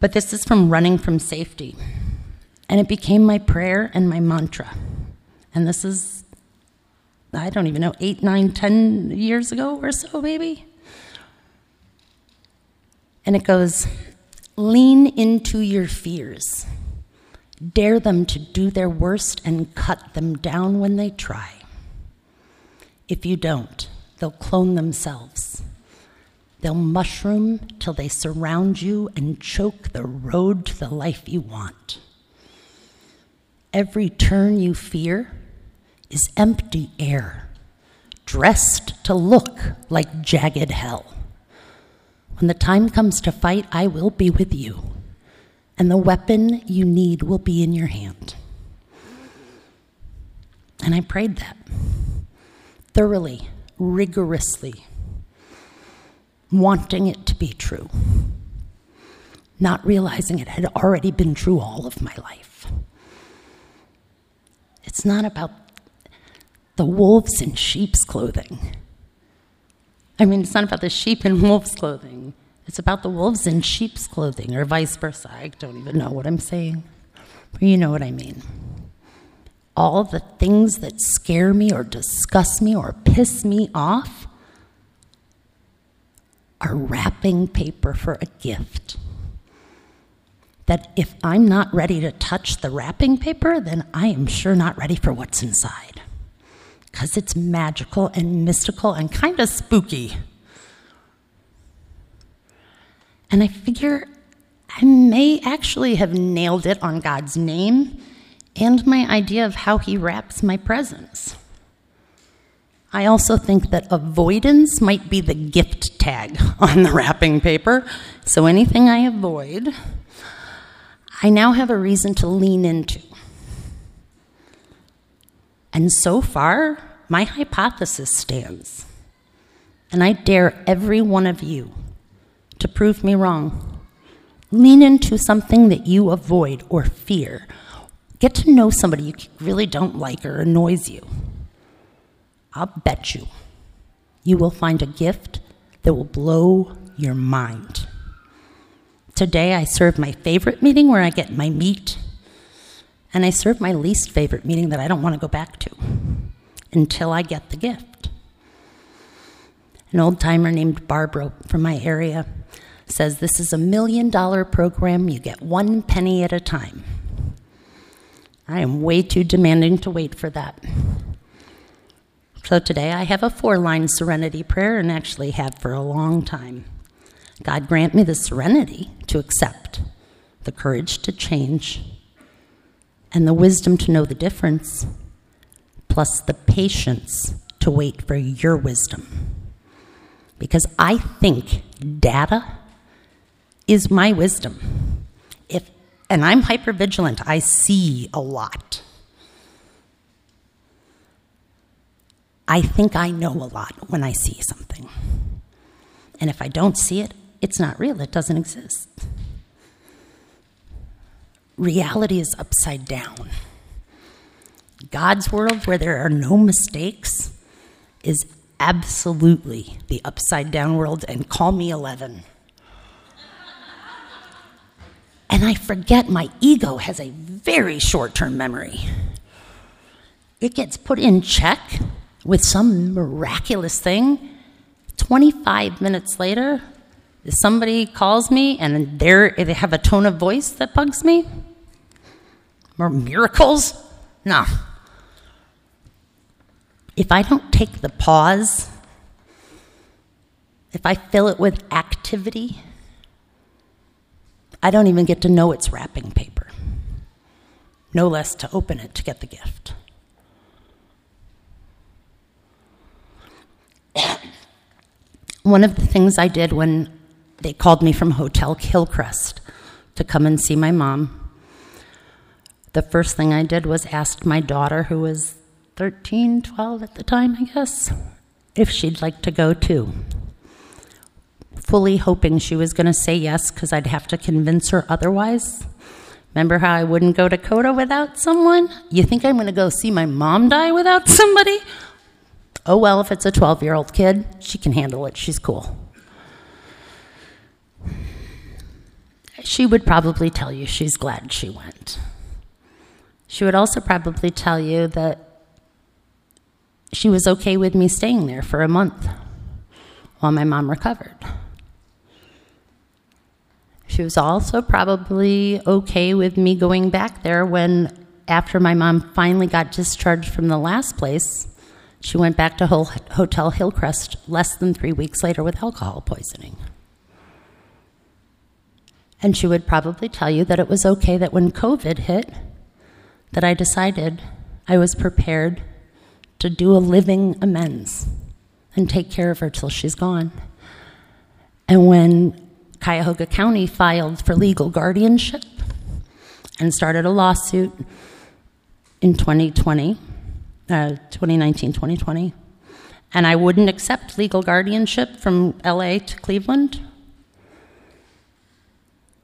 But this is from Running from Safety. And it became my prayer and my mantra. And this is, I don't even know, eight, nine, ten years ago or so, maybe? And it goes, lean into your fears. Dare them to do their worst and cut them down when they try. If you don't, they'll clone themselves. They'll mushroom till they surround you and choke the road to the life you want. Every turn you fear is empty air, dressed to look like jagged hell. When the time comes to fight, I will be with you and the weapon you need will be in your hand. And I prayed that thoroughly, rigorously, wanting it to be true, not realizing it had already been true all of my life. It's not about the wolves in sheep's clothing. I mean, it's not about the sheep in wolves' clothing. It's about the wolves in sheep's clothing, or vice versa. I don't even know what I'm saying, but you know what I mean. All the things that scare me, or disgust me, or piss me off are wrapping paper for a gift. That if I'm not ready to touch the wrapping paper, then I am sure not ready for what's inside. Because it's magical and mystical and kind of spooky. And I figure I may actually have nailed it on God's name and my idea of how He wraps my presence. I also think that avoidance might be the gift tag on the wrapping paper. So anything I avoid, I now have a reason to lean into. And so far, my hypothesis stands. And I dare every one of you to prove me wrong. Lean into something that you avoid or fear. Get to know somebody you really don't like or annoys you. I'll bet you you will find a gift that will blow your mind. Today, I serve my favorite meeting where I get my meat, and I serve my least favorite meeting that I don't want to go back to until I get the gift. An old timer named Barbara from my area says this is a million dollar program, you get one penny at a time. I am way too demanding to wait for that. So today I have a four line serenity prayer and actually have for a long time. God grant me the serenity to accept, the courage to change, and the wisdom to know the difference, plus the patience to wait for your wisdom. Because I think data is my wisdom. If, and I'm hypervigilant, I see a lot. I think I know a lot when I see something. And if I don't see it, it's not real, it doesn't exist. Reality is upside down. God's world, where there are no mistakes, is absolutely the upside down world, and call me 11. And I forget my ego has a very short term memory. It gets put in check with some miraculous thing. 25 minutes later, somebody calls me and they have a tone of voice that bugs me. More miracles? No. If I don't take the pause, if I fill it with activity, I don't even get to know it's wrapping paper, no less to open it to get the gift. One of the things I did when they called me from Hotel Hillcrest to come and see my mom, the first thing I did was ask my daughter, who was 13, 12 at the time, I guess, if she'd like to go too. Fully hoping she was going to say yes because I'd have to convince her otherwise. Remember how I wouldn't go to COTA without someone? You think I'm going to go see my mom die without somebody? Oh, well, if it's a 12 year old kid, she can handle it. She's cool. She would probably tell you she's glad she went. She would also probably tell you that she was okay with me staying there for a month while my mom recovered. She was also probably okay with me going back there when, after my mom finally got discharged from the last place, she went back to Hotel Hillcrest less than three weeks later with alcohol poisoning. And she would probably tell you that it was okay that when COVID hit, that I decided I was prepared to do a living amends and take care of her till she's gone. And when Cuyahoga County filed for legal guardianship and started a lawsuit in 2020, uh, 2019, 2020. And I wouldn't accept legal guardianship from LA to Cleveland.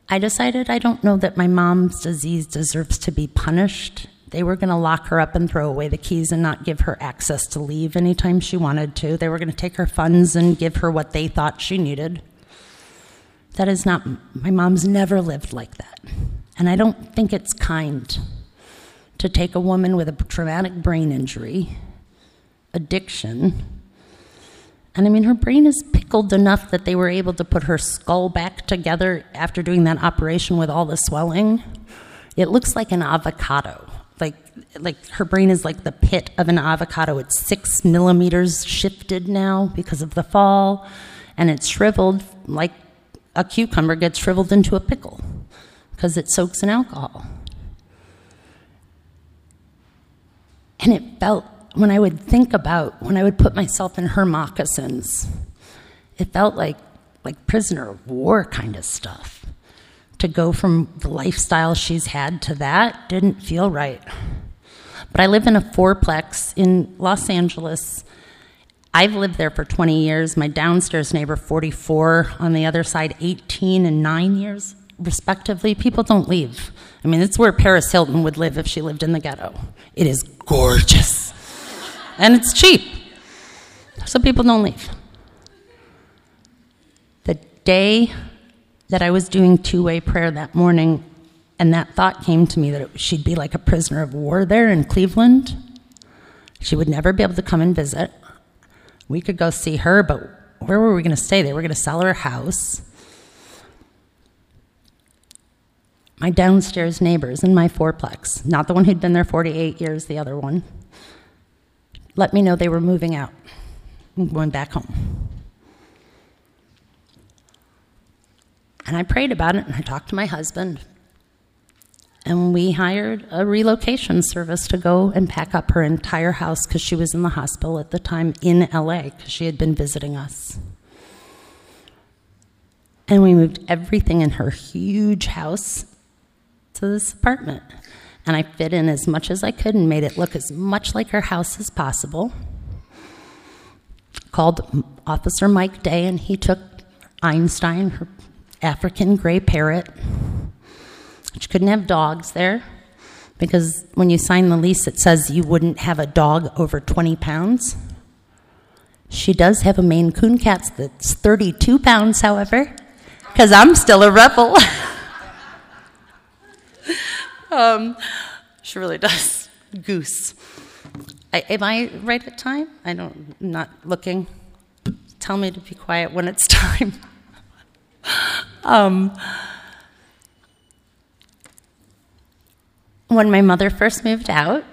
I decided I don't know that my mom's disease deserves to be punished. They were going to lock her up and throw away the keys and not give her access to leave anytime she wanted to. They were going to take her funds and give her what they thought she needed. That is not, my mom's never lived like that. And I don't think it's kind to take a woman with a traumatic brain injury, addiction, and I mean, her brain is pickled enough that they were able to put her skull back together after doing that operation with all the swelling. It looks like an avocado. Like, like her brain is like the pit of an avocado. It's six millimeters shifted now because of the fall, and it's shriveled like a cucumber gets shriveled into a pickle because it soaks in alcohol. And it felt, when I would think about, when I would put myself in her moccasins, it felt like, like prisoner of war kind of stuff. To go from the lifestyle she's had to that didn't feel right. But I live in a fourplex in Los Angeles. I've lived there for 20 years. My downstairs neighbor, 44. On the other side, 18 and 9 years, respectively. People don't leave. I mean, it's where Paris Hilton would live if she lived in the ghetto. It is gorgeous. and it's cheap. So people don't leave. The day that I was doing two way prayer that morning, and that thought came to me that it, she'd be like a prisoner of war there in Cleveland. She would never be able to come and visit. We could go see her, but where were we going to stay? They were going to sell her house. My downstairs neighbors in my fourplex, not the one who'd been there 48 years, the other one, let me know they were moving out and going back home. And I prayed about it and I talked to my husband. And we hired a relocation service to go and pack up her entire house because she was in the hospital at the time in LA because she had been visiting us. And we moved everything in her huge house to this apartment. And I fit in as much as I could and made it look as much like her house as possible. Called Officer Mike Day, and he took Einstein, her African gray parrot. She couldn't have dogs there because when you sign the lease, it says you wouldn't have a dog over 20 pounds. She does have a Maine Coon cat that's 32 pounds, however, because I'm still a rebel. um, she really does. Goose. I, am I right at time? I don't, I'm not looking. Tell me to be quiet when it's time. um, when my mother first moved out,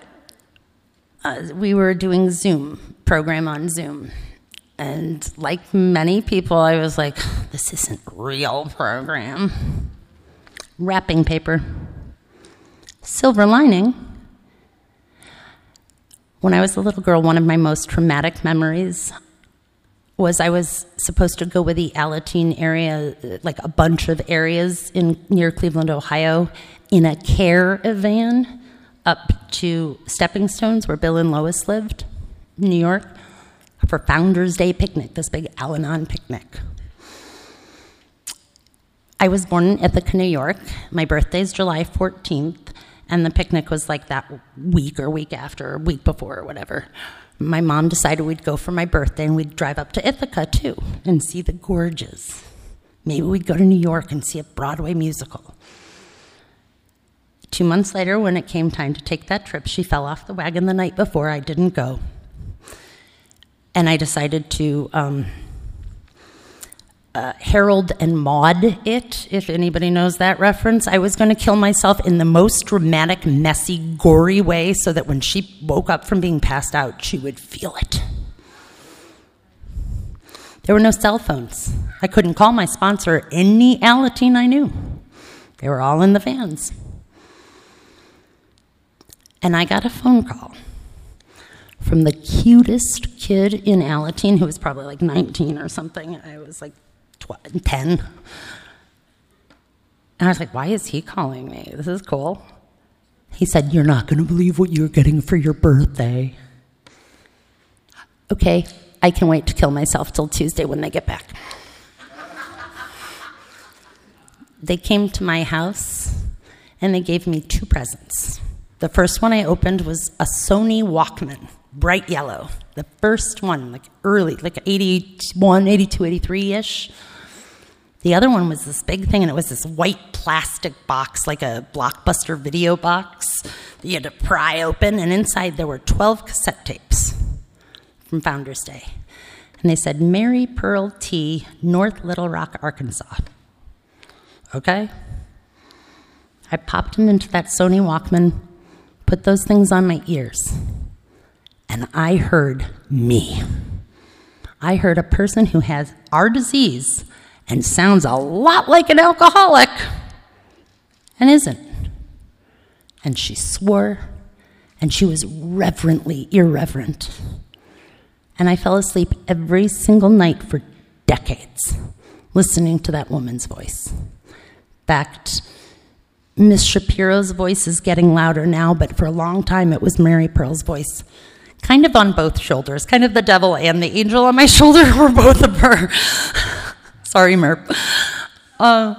uh, we were doing Zoom program on Zoom. And like many people, I was like, this isn't real program. Wrapping paper. Silver lining. When I was a little girl, one of my most traumatic memories was I was supposed to go with the Alateen area, like a bunch of areas in near Cleveland, Ohio, in a care van up to Stepping Stones, where Bill and Lois lived, New York, for Founders Day picnic, this big Al Anon picnic. I was born in Ithaca, New York. My birthday is July 14th, and the picnic was like that week or week after, or week before, or whatever my mom decided we'd go for my birthday and we'd drive up to Ithaca too and see the gorges. Maybe we'd go to New York and see a Broadway musical. Two months later, when it came time to take that trip, she fell off the wagon the night before. I didn't go. And I decided to um, uh, Harold and Maude it, if anybody knows that reference. I was going to kill myself in the most dramatic, messy, gory way so that when she woke up from being passed out, she would feel it. There were no cell phones. I couldn't call my sponsor any Alateen I knew. They were all in the vans. And I got a phone call from the cutest kid in Alateen who was probably like 19 or something. I was like, 10. And I was like, why is he calling me? This is cool. He said, You're not going to believe what you're getting for your birthday. Okay, I can wait to kill myself till Tuesday when they get back. they came to my house and they gave me two presents. The first one I opened was a Sony Walkman, bright yellow. The first one, like early, like 81, 82, 83 ish. The other one was this big thing, and it was this white plastic box, like a blockbuster video box that you had to pry open, and inside there were 12 cassette tapes from Founders Day. And they said, Mary Pearl T., North Little Rock, Arkansas. Okay? I popped them into that Sony Walkman, put those things on my ears, and I heard me. I heard a person who has our disease and sounds a lot like an alcoholic and isn't. And she swore, and she was reverently irreverent. And I fell asleep every single night for decades listening to that woman's voice. Fact, Miss Shapiro's voice is getting louder now, but for a long time it was Mary Pearl's voice. Kind of on both shoulders, kind of the devil and the angel on my shoulder were both of her. Sorry, Merp. Uh,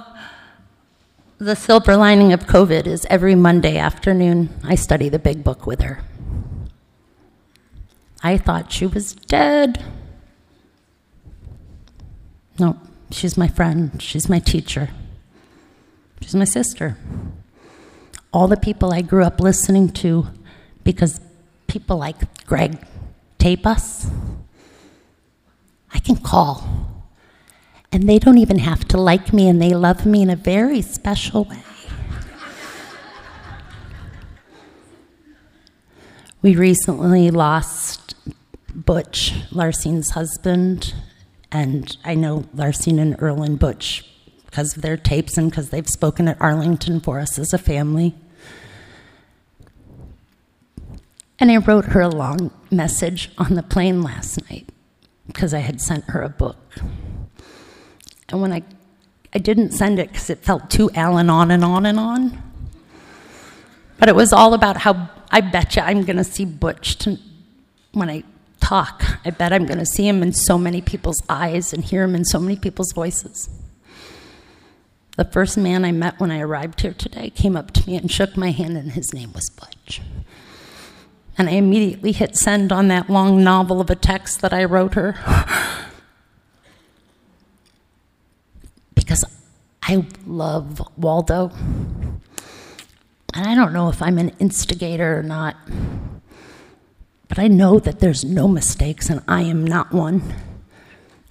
the silver lining of COVID is every Monday afternoon I study the big book with her. I thought she was dead. No, she's my friend. She's my teacher. She's my sister. All the people I grew up listening to because people like Greg tape us. I can call. And they don't even have to like me, and they love me in a very special way. we recently lost Butch, Larsine's husband, and I know Larsine and Erlen Butch because of their tapes and because they've spoken at Arlington for us as a family. And I wrote her a long message on the plane last night because I had sent her a book. And when I, I didn't send it because it felt too Alan on and on and on. But it was all about how I bet you I'm going to see Butch when I talk. I bet I'm going to see him in so many people's eyes and hear him in so many people's voices. The first man I met when I arrived here today came up to me and shook my hand, and his name was Butch. And I immediately hit send on that long novel of a text that I wrote her. because I love Waldo. And I don't know if I'm an instigator or not, but I know that there's no mistakes, and I am not one.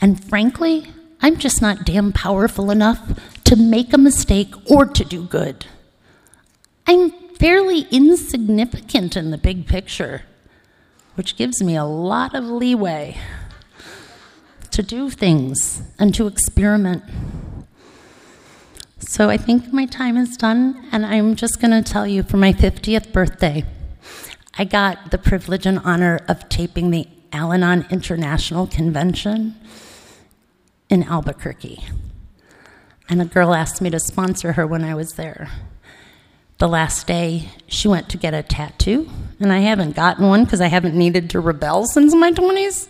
And frankly, I'm just not damn powerful enough to make a mistake or to do good. I'm fairly insignificant in the big picture, which gives me a lot of leeway to do things and to experiment. So I think my time is done, and I'm just going to tell you for my 50th birthday, I got the privilege and honor of taping the Al Anon International Convention in Albuquerque. And a girl asked me to sponsor her when I was there. The last day, she went to get a tattoo, and I haven't gotten one because I haven't needed to rebel since my 20s.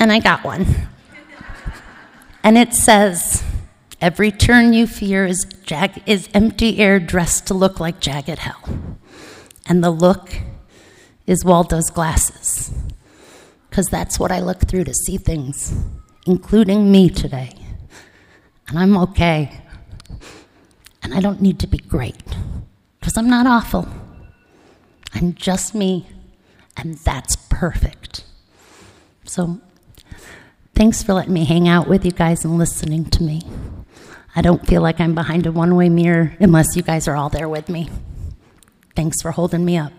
And I got one. And it says, Every turn you fear is, jag- is empty air dressed to look like jagged hell. And the look is Waldo's glasses, because that's what I look through to see things, including me today. And I'm okay. And I don't need to be great, because I'm not awful. I'm just me, and that's perfect. So, thanks for letting me hang out with you guys and listening to me. I don't feel like I'm behind a one way mirror unless you guys are all there with me. Thanks for holding me up.